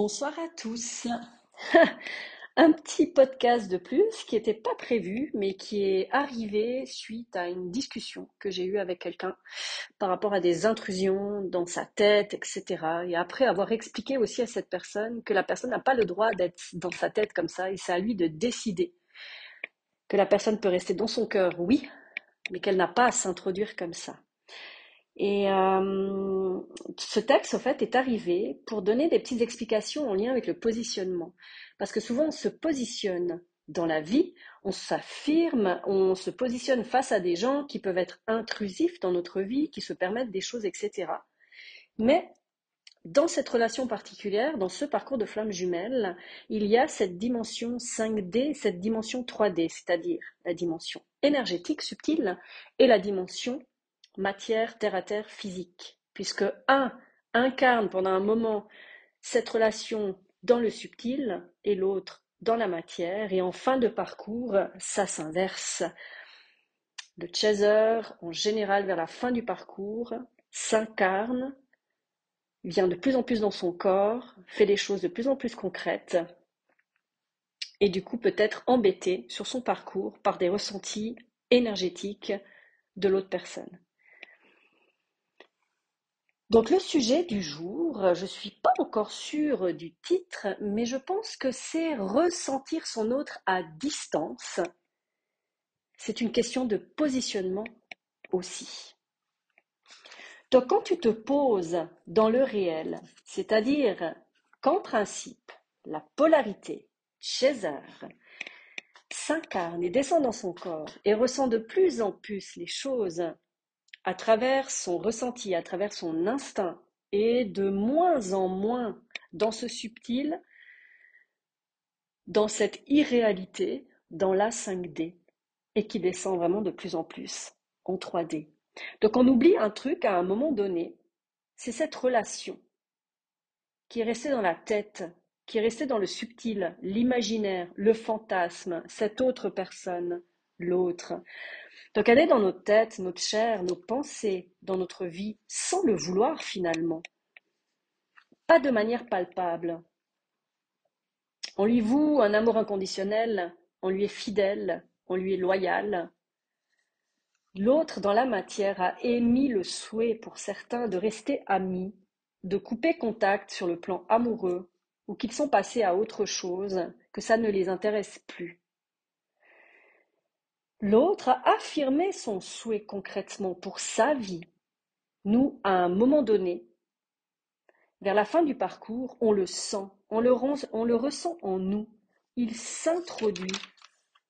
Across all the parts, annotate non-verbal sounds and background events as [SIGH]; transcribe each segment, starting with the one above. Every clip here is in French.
Bonsoir à tous. [LAUGHS] Un petit podcast de plus qui n'était pas prévu, mais qui est arrivé suite à une discussion que j'ai eue avec quelqu'un par rapport à des intrusions dans sa tête, etc. Et après avoir expliqué aussi à cette personne que la personne n'a pas le droit d'être dans sa tête comme ça, et c'est à lui de décider. Que la personne peut rester dans son cœur, oui, mais qu'elle n'a pas à s'introduire comme ça. Et euh, ce texte, en fait, est arrivé pour donner des petites explications en lien avec le positionnement. Parce que souvent, on se positionne dans la vie, on s'affirme, on se positionne face à des gens qui peuvent être intrusifs dans notre vie, qui se permettent des choses, etc. Mais dans cette relation particulière, dans ce parcours de flammes jumelles, il y a cette dimension 5D, cette dimension 3D, c'est-à-dire la dimension énergétique subtile et la dimension matière, terre à terre, physique, puisque un incarne pendant un moment cette relation dans le subtil et l'autre dans la matière, et en fin de parcours, ça s'inverse. Le chaser, en général vers la fin du parcours, s'incarne, vient de plus en plus dans son corps, fait des choses de plus en plus concrètes, et du coup peut être embêté sur son parcours par des ressentis énergétiques de l'autre personne. Donc le sujet du jour, je ne suis pas encore sûre du titre, mais je pense que c'est ressentir son autre à distance. C'est une question de positionnement aussi. Donc quand tu te poses dans le réel, c'est-à-dire qu'en principe, la polarité César s'incarne et descend dans son corps et ressent de plus en plus les choses à travers son ressenti, à travers son instinct, et de moins en moins dans ce subtil, dans cette irréalité, dans la 5D, et qui descend vraiment de plus en plus en 3D. Donc on oublie un truc à un moment donné, c'est cette relation qui est restée dans la tête, qui est restée dans le subtil, l'imaginaire, le fantasme, cette autre personne, l'autre. Donc elle est dans notre tête, notre chair, nos pensées, dans notre vie, sans le vouloir finalement. Pas de manière palpable. On lui voue un amour inconditionnel, on lui est fidèle, on lui est loyal. L'autre, dans la matière, a émis le souhait pour certains de rester amis, de couper contact sur le plan amoureux, ou qu'ils sont passés à autre chose, que ça ne les intéresse plus. L'autre a affirmé son souhait concrètement pour sa vie. Nous, à un moment donné, vers la fin du parcours, on le sent, on le, ressent en nous. Il s'introduit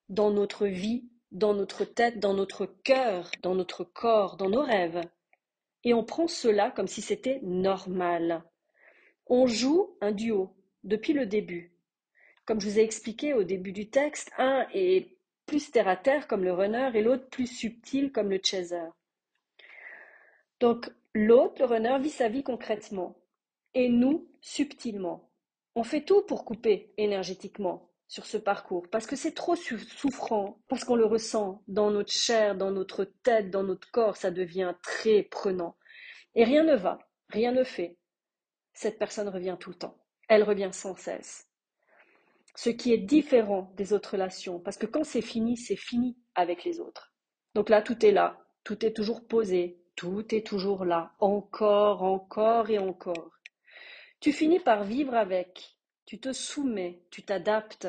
dans notre vie, dans notre tête, dans notre cœur, dans notre corps, dans nos rêves. Et on prend cela comme si c'était normal. On joue un duo depuis le début. Comme je vous ai expliqué au début du texte, un est plus terre à terre comme le runner et l'autre plus subtil comme le chaser. Donc l'autre, le runner, vit sa vie concrètement et nous subtilement. On fait tout pour couper énergétiquement sur ce parcours parce que c'est trop souffrant, parce qu'on le ressent dans notre chair, dans notre tête, dans notre corps, ça devient très prenant. Et rien ne va, rien ne fait. Cette personne revient tout le temps. Elle revient sans cesse ce qui est différent des autres relations, parce que quand c'est fini, c'est fini avec les autres. Donc là, tout est là, tout est toujours posé, tout est toujours là, encore, encore et encore. Tu finis par vivre avec, tu te soumets, tu t'adaptes.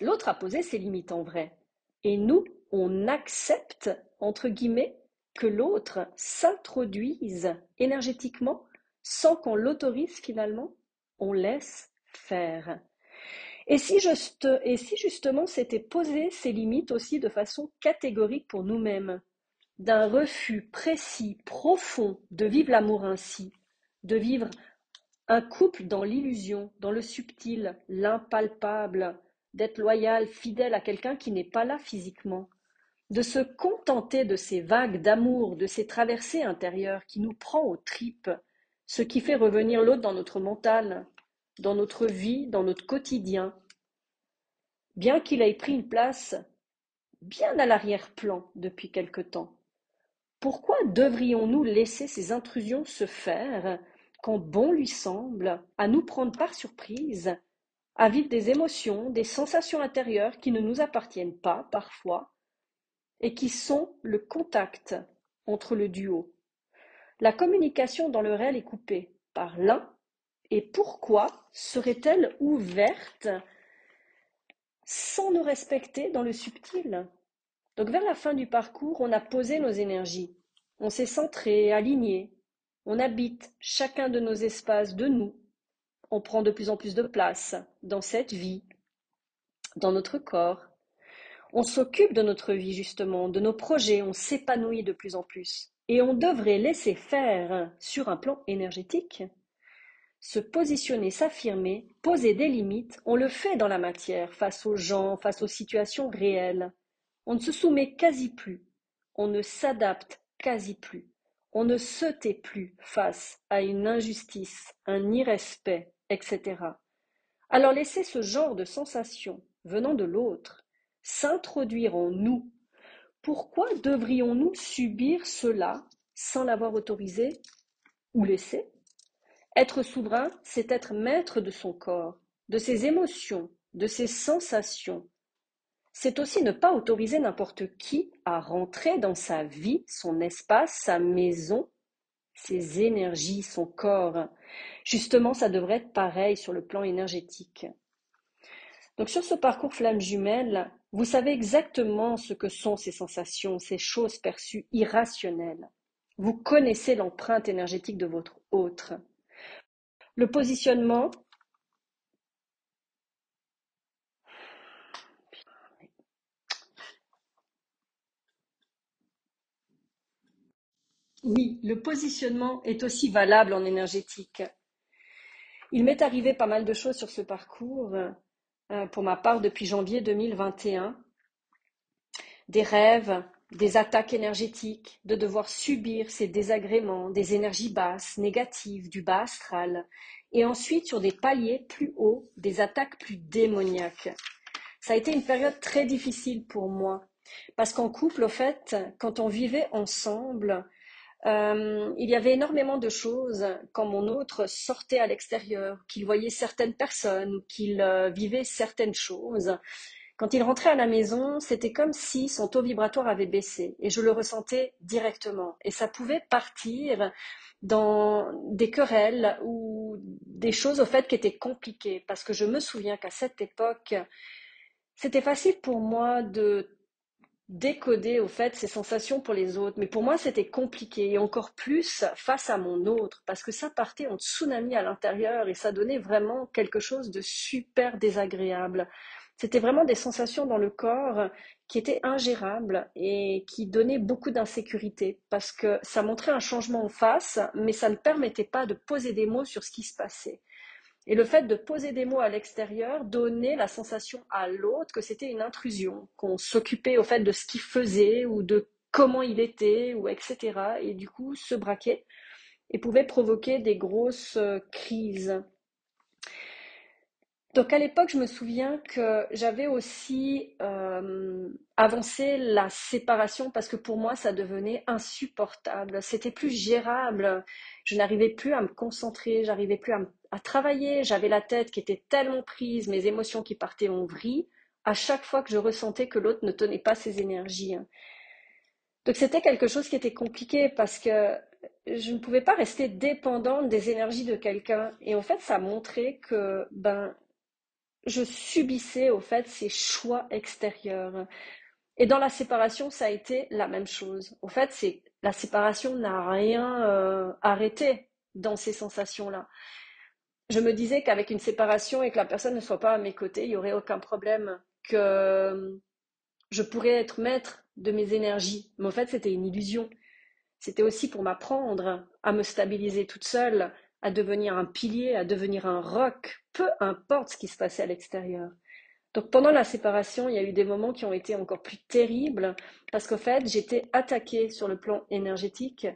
L'autre a posé ses limites en vrai. Et nous, on accepte, entre guillemets, que l'autre s'introduise énergétiquement sans qu'on l'autorise finalement. On laisse faire. Et si, justement c'était poser ces limites aussi de façon catégorique pour nous-mêmes, d'un refus précis, profond de vivre l'amour ainsi, de vivre un couple dans l'illusion, dans le subtil, l'impalpable, d'être loyal, fidèle à quelqu'un qui n'est pas là physiquement, de se contenter de ces vagues d'amour, de ces traversées intérieures qui nous prend aux tripes, ce qui fait revenir l'autre dans notre mental, dans notre vie, dans notre quotidien, bien qu'il ait pris une place bien à l'arrière-plan depuis quelque temps. Pourquoi devrions-nous laisser ces intrusions se faire quand bon lui semble, à nous prendre par surprise, à vivre des émotions, des sensations intérieures qui ne nous appartiennent pas parfois, et qui sont le contact entre le duo? La communication dans le réel est coupée par l'un, et pourquoi serait-elle ouverte sans nous respecter dans le subtil? Donc vers la fin du parcours, on a posé nos énergies, on s'est centré, aligné, on habite chacun de nos espaces de nous, on prend de plus en plus de place dans cette vie, dans notre corps, on s'occupe de notre vie justement, de nos projets, on s'épanouit de plus en plus. Et on devrait laisser faire sur un plan énergétique. Se positionner, s'affirmer, poser des limites, on le fait dans la matière, face aux gens, face aux situations réelles. On ne se soumet quasi plus, on ne s'adapte quasi plus, on ne se tait plus face à une injustice, un irrespect, etc. Alors laissez ce genre de sensation venant de l'autre s'introduire en nous. Pourquoi devrions-nous subir cela sans l'avoir autorisé ou laissé? Être souverain, c'est être maître de son corps, de ses émotions, de ses sensations. C'est aussi ne pas autoriser n'importe qui à rentrer dans sa vie, son espace, sa maison, ses énergies, son corps. Justement, ça devrait être pareil sur le plan énergétique. Donc sur ce parcours flamme jumelle, vous savez exactement ce que sont ces sensations, ces choses perçues irrationnelles. Vous connaissez l'empreinte énergétique de votre autre. Le positionnement, Oui, le positionnement est aussi valable en énergétique. Il m'est arrivé pas mal de choses sur ce parcours euh, pour ma part depuis janvier 2021. Des rêves, des attaques énergétiques, de devoir subir ces désagréments, des énergies basses, négatives, du bas astral, et ensuite sur des paliers plus hauts, des attaques plus démoniaques. Ça a été une période très difficile pour moi, parce qu'en couple, au fait, quand on vivait ensemble, euh, il y avait énormément de choses quand mon autre sortait à l'extérieur, qu'il voyait certaines personnes, qu'il euh, vivait certaines choses. Quand il rentrait à la maison, c'était comme si son taux vibratoire avait baissé et je le ressentais directement. Et ça pouvait partir dans des querelles ou des choses au fait qui étaient compliquées parce que je me souviens qu'à cette époque, c'était facile pour moi de décoder au fait ces sensations pour les autres. Mais pour moi, c'était compliqué et encore plus face à mon autre parce que ça partait en tsunami à l'intérieur et ça donnait vraiment quelque chose de super désagréable. C'était vraiment des sensations dans le corps qui étaient ingérables et qui donnaient beaucoup d'insécurité parce que ça montrait un changement en face, mais ça ne permettait pas de poser des mots sur ce qui se passait. Et le fait de poser des mots à l'extérieur donnait la sensation à l'autre que c'était une intrusion, qu'on s'occupait au fait de ce qu'il faisait ou de comment il était, ou etc. Et du coup, se braquait et pouvait provoquer des grosses euh, crises. Donc à l'époque, je me souviens que j'avais aussi euh, avancé la séparation parce que pour moi, ça devenait insupportable. C'était plus gérable. Je n'arrivais plus à me concentrer, j'arrivais plus à, à travailler. J'avais la tête qui était tellement prise, mes émotions qui partaient en vrille à chaque fois que je ressentais que l'autre ne tenait pas ses énergies. Donc c'était quelque chose qui était compliqué parce que je ne pouvais pas rester dépendante des énergies de quelqu'un. Et en fait, ça montrait que ben je subissais au fait ces choix extérieurs. Et dans la séparation, ça a été la même chose. Au fait, c'est la séparation n'a rien euh, arrêté dans ces sensations-là. Je me disais qu'avec une séparation et que la personne ne soit pas à mes côtés, il n'y aurait aucun problème, que je pourrais être maître de mes énergies. Mais en fait, c'était une illusion. C'était aussi pour m'apprendre à me stabiliser toute seule, à devenir un pilier, à devenir un roc, peu importe ce qui se passait à l'extérieur. Donc pendant la séparation, il y a eu des moments qui ont été encore plus terribles parce qu'au fait, j'étais attaquée sur le plan énergétique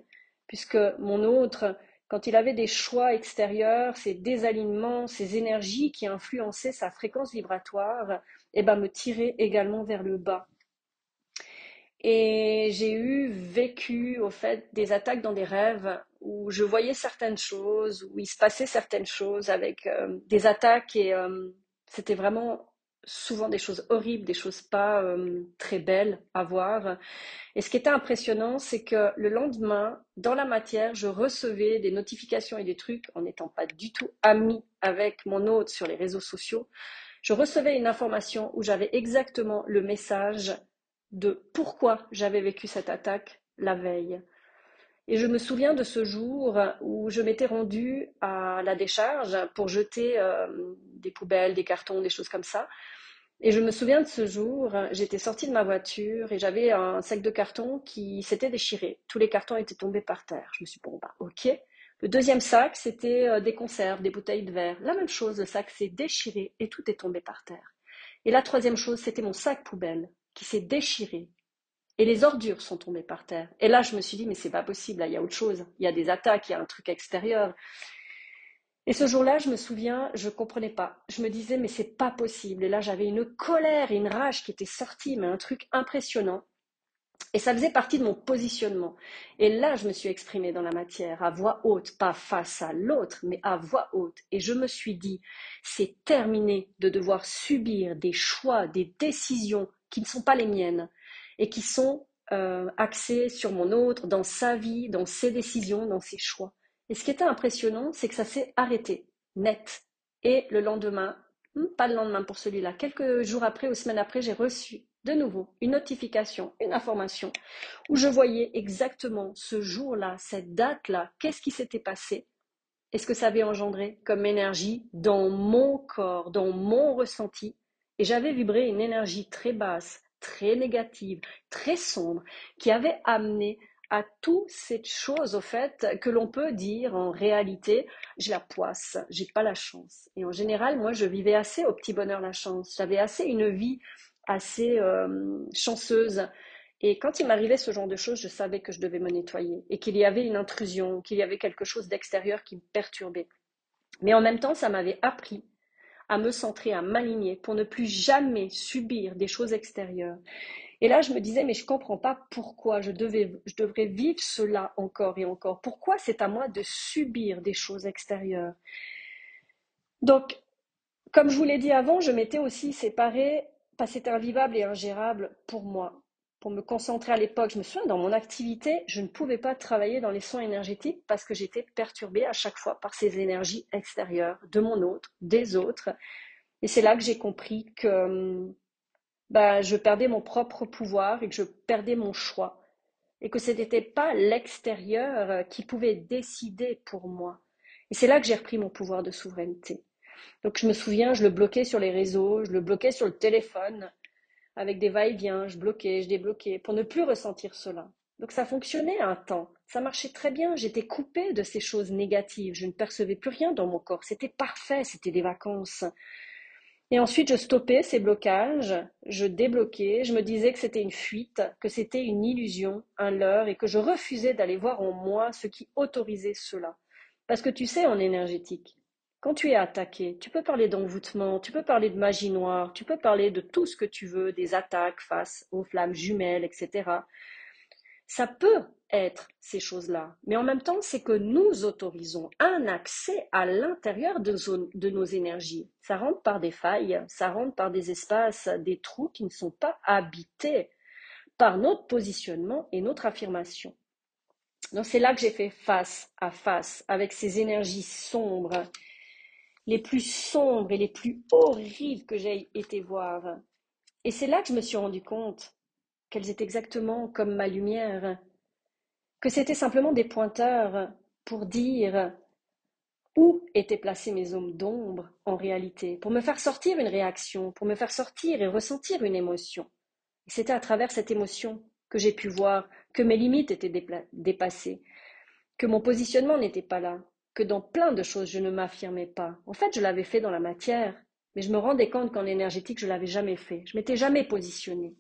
puisque mon autre, quand il avait des choix extérieurs, ses désalignements, ses énergies qui influençaient sa fréquence vibratoire, eh ben, me tirait également vers le bas. Et j'ai eu vécu, au fait, des attaques dans des rêves où je voyais certaines choses, où il se passait certaines choses avec euh, des attaques et euh, c'était vraiment souvent des choses horribles, des choses pas euh, très belles à voir. Et ce qui était impressionnant, c'est que le lendemain, dans la matière, je recevais des notifications et des trucs en n'étant pas du tout amie avec mon hôte sur les réseaux sociaux. Je recevais une information où j'avais exactement le message de pourquoi j'avais vécu cette attaque la veille. Et je me souviens de ce jour où je m'étais rendue à la décharge pour jeter euh, des poubelles, des cartons, des choses comme ça. Et je me souviens de ce jour, j'étais sortie de ma voiture et j'avais un sac de carton qui s'était déchiré. Tous les cartons étaient tombés par terre. Je me suis dit, bon, bah, ok. Le deuxième sac, c'était euh, des conserves, des bouteilles de verre. La même chose, le sac s'est déchiré et tout est tombé par terre. Et la troisième chose, c'était mon sac poubelle qui s'est déchiré et les ordures sont tombées par terre. Et là, je me suis dit, mais c'est pas possible, il y a autre chose. Il y a des attaques, il y a un truc extérieur. Et ce jour-là, je me souviens, je ne comprenais pas. Je me disais, mais c'est pas possible. Et là, j'avais une colère et une rage qui étaient sorties, mais un truc impressionnant. Et ça faisait partie de mon positionnement. Et là, je me suis exprimée dans la matière, à voix haute, pas face à l'autre, mais à voix haute. Et je me suis dit, c'est terminé de devoir subir des choix, des décisions qui ne sont pas les miennes et qui sont euh, axés sur mon autre, dans sa vie, dans ses décisions, dans ses choix. Et ce qui était impressionnant, c'est que ça s'est arrêté, net. Et le lendemain, hmm, pas le lendemain pour celui-là, quelques jours après ou semaines après, j'ai reçu de nouveau une notification, une information, où je voyais exactement ce jour-là, cette date-là, qu'est-ce qui s'était passé et ce que ça avait engendré comme énergie dans mon corps, dans mon ressenti. Et j'avais vibré une énergie très basse, très négative, très sombre, qui avait amené à toutes ces choses, au fait, que l'on peut dire en réalité, j'ai la poisse, j'ai pas la chance. Et en général, moi, je vivais assez au petit bonheur la chance. J'avais assez une vie assez euh, chanceuse. Et quand il m'arrivait ce genre de choses, je savais que je devais me nettoyer et qu'il y avait une intrusion, qu'il y avait quelque chose d'extérieur qui me perturbait. Mais en même temps, ça m'avait appris à me centrer, à m'aligner pour ne plus jamais subir des choses extérieures. Et là, je me disais, mais je ne comprends pas pourquoi je, devais, je devrais vivre cela encore et encore. Pourquoi c'est à moi de subir des choses extérieures? Donc, comme je vous l'ai dit avant, je m'étais aussi séparée, parce que c'était invivable et ingérable pour moi pour me concentrer à l'époque, je me souviens, dans mon activité, je ne pouvais pas travailler dans les soins énergétiques parce que j'étais perturbée à chaque fois par ces énergies extérieures, de mon autre, des autres. Et c'est là que j'ai compris que bah, je perdais mon propre pouvoir et que je perdais mon choix. Et que ce n'était pas l'extérieur qui pouvait décider pour moi. Et c'est là que j'ai repris mon pouvoir de souveraineté. Donc je me souviens, je le bloquais sur les réseaux, je le bloquais sur le téléphone, avec des va-et-vient, je bloquais, je débloquais, pour ne plus ressentir cela. Donc ça fonctionnait un temps, ça marchait très bien, j'étais coupée de ces choses négatives, je ne percevais plus rien dans mon corps, c'était parfait, c'était des vacances. Et ensuite, je stoppais ces blocages, je débloquais, je me disais que c'était une fuite, que c'était une illusion, un leurre, et que je refusais d'aller voir en moi ce qui autorisait cela. Parce que tu sais, en énergétique, quand tu es attaqué, tu peux parler d'envoûtement, tu peux parler de magie noire, tu peux parler de tout ce que tu veux, des attaques face aux flammes jumelles, etc. Ça peut être ces choses-là, mais en même temps, c'est que nous autorisons un accès à l'intérieur de, de, nos énergies. Ça rentre par des failles, ça rentre par des espaces, des trous qui ne sont pas habités par notre positionnement et notre affirmation. Donc c'est là que j'ai fait face à face avec ces énergies sombres les plus sombres et les plus horribles que j'ai été voir. Et c'est là que je me suis rendu compte qu'elles étaient exactement comme ma lumière, que c'était simplement des pointeurs pour dire où étaient placés mes hommes d'ombre en réalité, pour me faire sortir une réaction, pour me faire sortir et ressentir une émotion. C'était à travers cette émotion que j'ai pu voir que mes limites étaient dépassées, que mon positionnement n'était pas là, que dans plein de choses, je ne m'affirmais pas. En fait, je l'avais fait dans la matière, mais je me rendais compte qu'en énergétique, je l'avais jamais fait. Je m'étais jamais positionnée.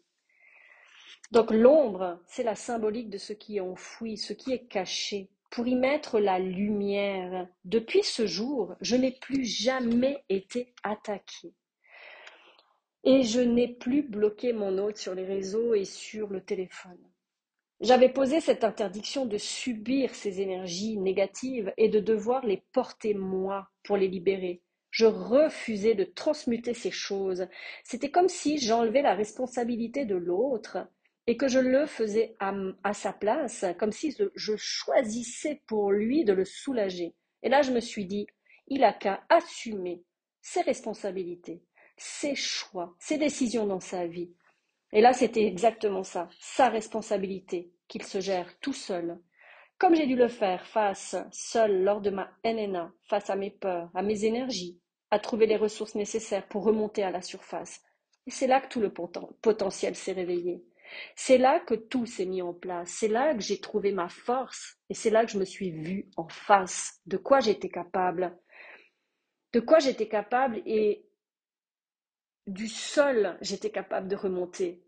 Donc l'ombre, c'est la symbolique de ce qui est enfoui, ce qui est caché, pour y mettre la lumière. Depuis ce jour, je n'ai plus jamais été attaquée. Et je n'ai plus bloqué mon hôte sur les réseaux et sur le téléphone. J'avais posé cette interdiction de subir ces énergies négatives et de devoir les porter moi pour les libérer. Je refusais de transmuter ces choses. C'était comme si j'enlevais la responsabilité de l'autre et que je le faisais à, sa place, comme si je choisissais pour lui de le soulager. Et là, je me suis dit, il a qu'à assumer ses responsabilités, ses choix, ses décisions dans sa vie. Et là, c'était exactement ça, sa responsabilité, qu'il se gère tout seul. Comme j'ai dû le faire face, seul, lors de ma NNA, face à mes peurs, à mes énergies, à trouver les ressources nécessaires pour remonter à la surface. Et c'est là que tout le potentiel s'est réveillé. C'est là que tout s'est mis en place. C'est là que j'ai trouvé ma force. Et c'est là que je me suis vue en face de quoi j'étais capable? De quoi j'étais capable et du seul j'étais capable de remonter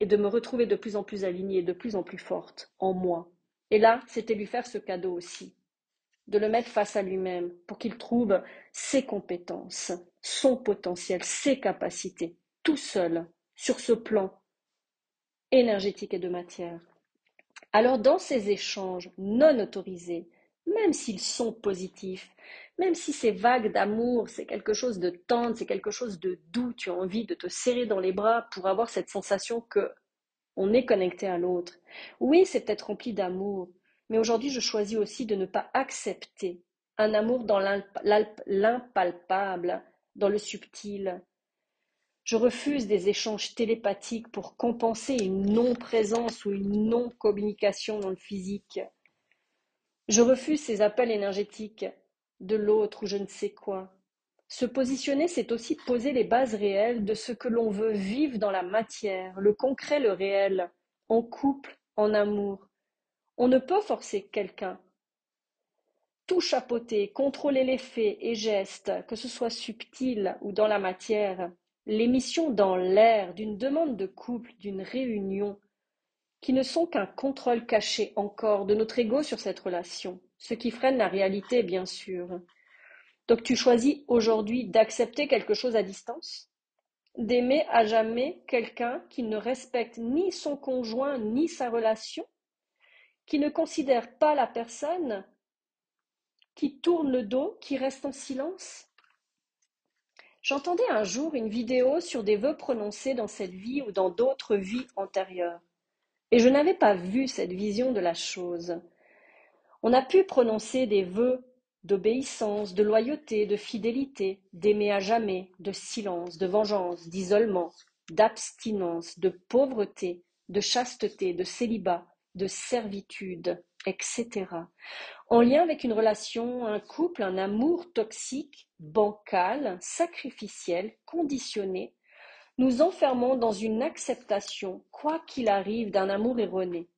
et de me retrouver de plus en plus alignée, de plus en plus forte en moi. Et là, c'était lui faire ce cadeau aussi, de le mettre face à lui-même pour qu'il trouve ses compétences, son potentiel, ses capacités, tout seul, sur ce plan énergétique et de matière. Alors dans ces échanges non autorisés, même s'ils sont positifs, même si c'est vague d'amour, c'est quelque chose de tendre, c'est quelque chose de doux, tu as envie de te serrer dans les bras pour avoir cette sensation que on est connecté à l'autre. Oui, c'est peut-être rempli d'amour, mais aujourd'hui je choisis aussi de ne pas accepter un amour dans l'impalpable, dans le subtil. Je refuse des échanges télépathiques pour compenser une non-présence ou une non-communication dans le physique. Je refuse ces appels énergétiques de l'autre ou je ne sais quoi. Se positionner, c'est aussi poser les bases réelles de ce que l'on veut vivre dans la matière, le concret, le réel, en couple, en amour. On ne peut forcer quelqu'un. Tout chapeauter, contrôler les faits et gestes, que ce soit subtil ou dans la matière, l'émission dans l'air d'une demande de couple, d'une réunion, qui ne sont qu'un contrôle caché encore de notre ego sur cette relation, ce qui freine la réalité, bien sûr. Donc tu choisis aujourd'hui d'accepter quelque chose à distance, d'aimer à jamais quelqu'un qui ne respecte ni son conjoint ni sa relation, qui ne considère pas la personne, qui tourne le dos, qui reste en silence. J'entendais un jour une vidéo sur des vœux prononcés dans cette vie ou dans d'autres vies antérieures. Et je n'avais pas vu cette vision de la chose. On a pu prononcer des vœux d'obéissance, de loyauté, de fidélité, d'aimer à jamais, de silence, de vengeance, d'isolement, d'abstinence, de pauvreté, de chasteté, de célibat, de servitude, etc. En lien avec une relation, un couple, un amour toxique, bancal, sacrificiel, conditionné, nous enfermons dans une acceptation, quoi qu'il arrive, d'un amour erroné,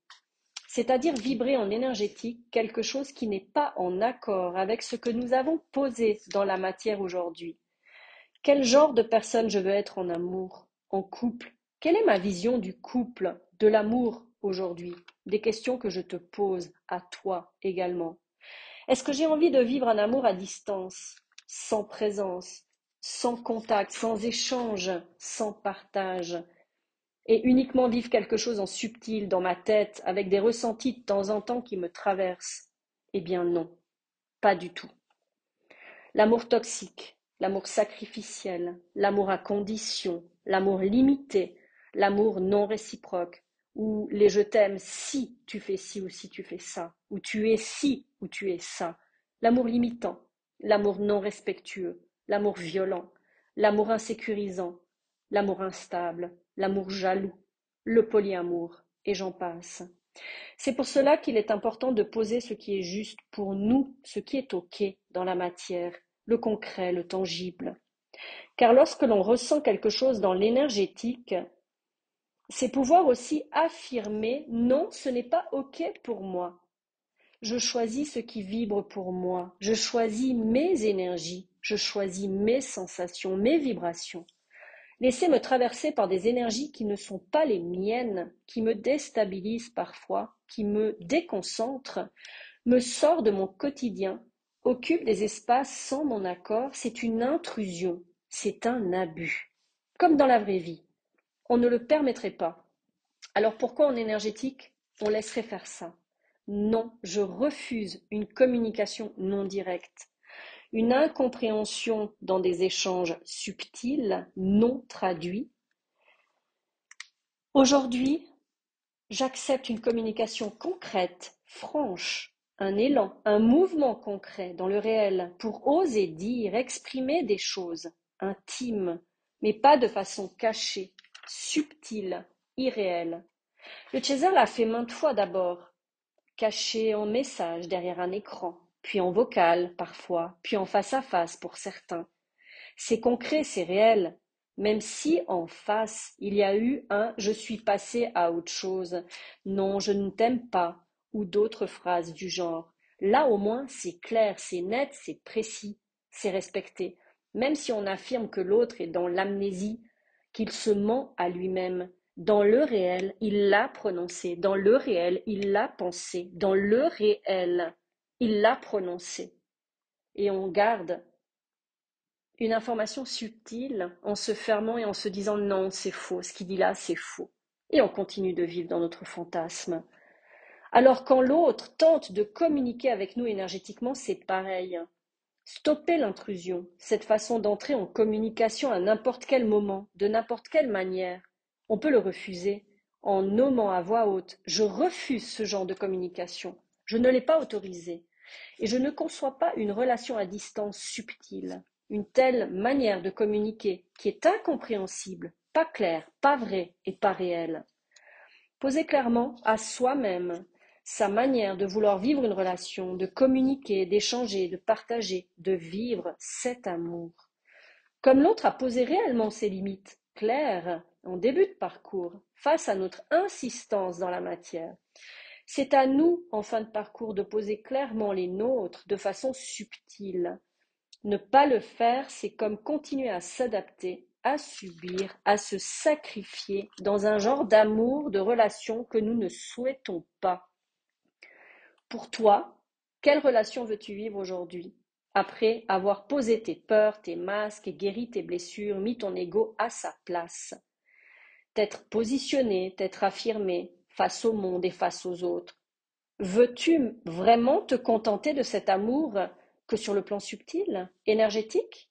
c'est-à-dire vibrer en énergétique quelque chose qui n'est pas en accord avec ce que nous avons posé dans la matière aujourd'hui. Quel genre de personne je veux être en amour, en couple? Quelle est ma vision du couple, de l'amour aujourd'hui? Des questions que je te pose à toi également. Est-ce que j'ai envie de vivre un amour à distance, sans présence, sans contact, sans échange, sans partage, et uniquement vivre quelque chose en subtil dans ma tête, avec des ressentis de temps en temps qui me traversent. Eh bien non, pas du tout. L'amour toxique, l'amour sacrificiel, l'amour à condition, l'amour limité, l'amour non réciproque, ou les je t'aime si tu fais ci ou si tu fais ça, ou tu es ci ou tu es ça, l'amour limitant, l'amour non respectueux, l'amour violent, l'amour insécurisant, l'amour instable, l'amour jaloux, le polyamour, et j'en passe. C'est pour cela qu'il est important de poser ce qui est juste pour nous, ce qui est OK dans la matière, le concret, le tangible. Car lorsque l'on ressent quelque chose dans l'énergétique, c'est pouvoir aussi affirmer non, ce n'est pas OK pour moi. Je choisis ce qui vibre pour moi. Je choisis mes énergies. Je choisis mes sensations, mes vibrations. Laisser me traverser par des énergies qui ne sont pas les miennes, qui me déstabilisent parfois, qui me déconcentrent, me sort de mon quotidien, occupe des espaces sans mon accord, c'est une intrusion, c'est un abus. comme dans la vraie vie. On ne le permettrait pas. Alors pourquoi en énergétique, on laisserait faire ça? Non, je refuse une communication non directe, une incompréhension dans des échanges subtils, non traduits. Aujourd'hui, j'accepte une communication concrète, franche, un élan, un mouvement concret dans le réel pour oser dire, exprimer des choses intimes, mais pas de façon cachée, subtile, irréelle. Le César l'a fait maintes fois d'abord, caché en message derrière un écran, puis en vocal parfois, puis en face à face pour certains. C'est concret, c'est réel, même si en face il y a eu un je suis passé à autre chose, non, je ne t'aime pas, ou d'autres phrases du genre. Là au moins c'est clair, c'est net, c'est précis, c'est respecté, même si on affirme que l'autre est dans l'amnésie, qu'il se ment à lui-même. Dans le réel, il l'a prononcé, dans le réel, il l'a pensé, dans le réel, il l'a prononcé. Et on garde une information subtile en se fermant et en se disant non, c'est faux, ce qu'il dit là, c'est faux. Et on continue de vivre dans notre fantasme. Alors quand l'autre tente de communiquer avec nous énergétiquement, c'est pareil. Stopper l'intrusion, cette façon d'entrer en communication à n'importe quel moment, de n'importe quelle manière. On peut le refuser en nommant à voix haute Je refuse ce genre de communication. Je ne l'ai pas autorisé. Et je ne conçois pas une relation à distance subtile, une telle manière de communiquer qui est incompréhensible, pas claire, pas vraie et pas réelle. Poser clairement à soi-même sa manière de vouloir vivre une relation, de communiquer, d'échanger, de partager, de vivre cet amour. Comme l'autre a posé réellement ses limites claires en début de parcours face à notre insistance dans la matière. C'est à nous, en fin de parcours, de poser clairement les nôtres de façon subtile. Ne pas le faire, c'est comme continuer à s'adapter, à subir, à se sacrifier dans un genre d'amour, de relation que nous ne souhaitons pas. Pour toi, quelle relation veux-tu vivre aujourd'hui? Après avoir posé tes peurs, tes masques, guéri tes blessures, mis ton ego à sa place T'être positionné, t'être affirmé face au monde et face aux autres. Veux-tu vraiment te contenter de cet amour que sur le plan subtil, énergétique?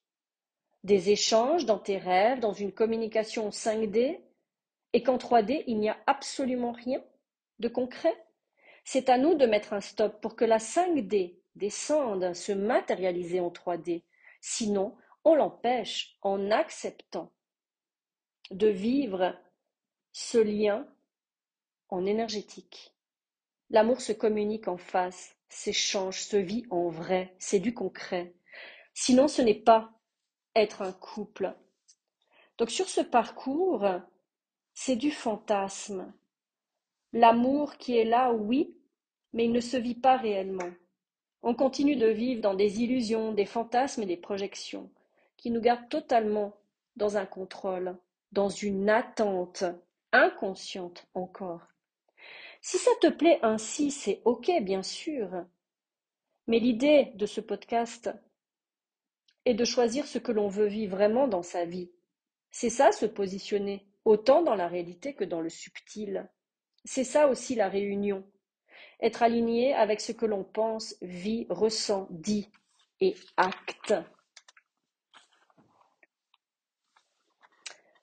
Des échanges dans tes rêves, dans une communication 5D, et qu'en 3D, il n'y a absolument rien de concret? C'est à nous de mettre un stop pour que la 5D descende, se matérialiser en 3D. Sinon, on l'empêche en acceptant de vivre ce lien en énergétique. L'amour se communique en face, s'échange, se vit en vrai, c'est du concret. Sinon, ce n'est pas être un couple. Donc sur ce parcours, c'est du fantasme. L'amour qui est là, oui, mais il ne se vit pas réellement. On continue de vivre dans des illusions, des fantasmes et des projections qui nous gardent totalement dans un contrôle, dans une attente inconsciente encore. Si ça te plaît ainsi, c'est ok, bien sûr. Mais l'idée de ce podcast est de choisir ce que l'on veut vivre vraiment dans sa vie. C'est ça se positionner, autant dans la réalité que dans le subtil. C'est ça aussi la réunion. Être aligné avec ce que l'on pense, vit, ressent, dit et acte.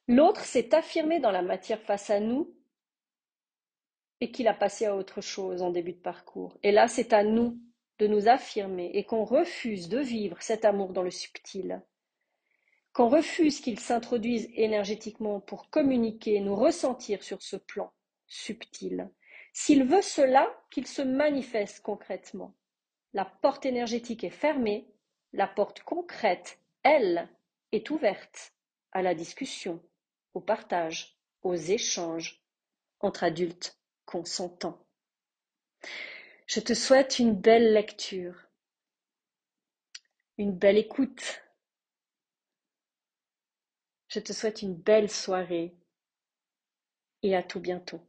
L'autre s'est affirmé dans la matière face à nous et qu'il a passé à autre chose en début de parcours. Et là, c'est à nous de nous affirmer et qu'on refuse de vivre cet amour dans le subtil, qu'on refuse qu'il s'introduise énergétiquement pour communiquer, nous ressentir sur ce plan subtil. S'il veut cela, qu'il se manifeste concrètement. La porte énergétique est fermée, la porte concrète, elle, est ouverte à la discussion, au partage, aux échanges entre adultes consentants. Je te souhaite une belle lecture, une belle écoute. Je te souhaite une belle soirée et à tout bientôt.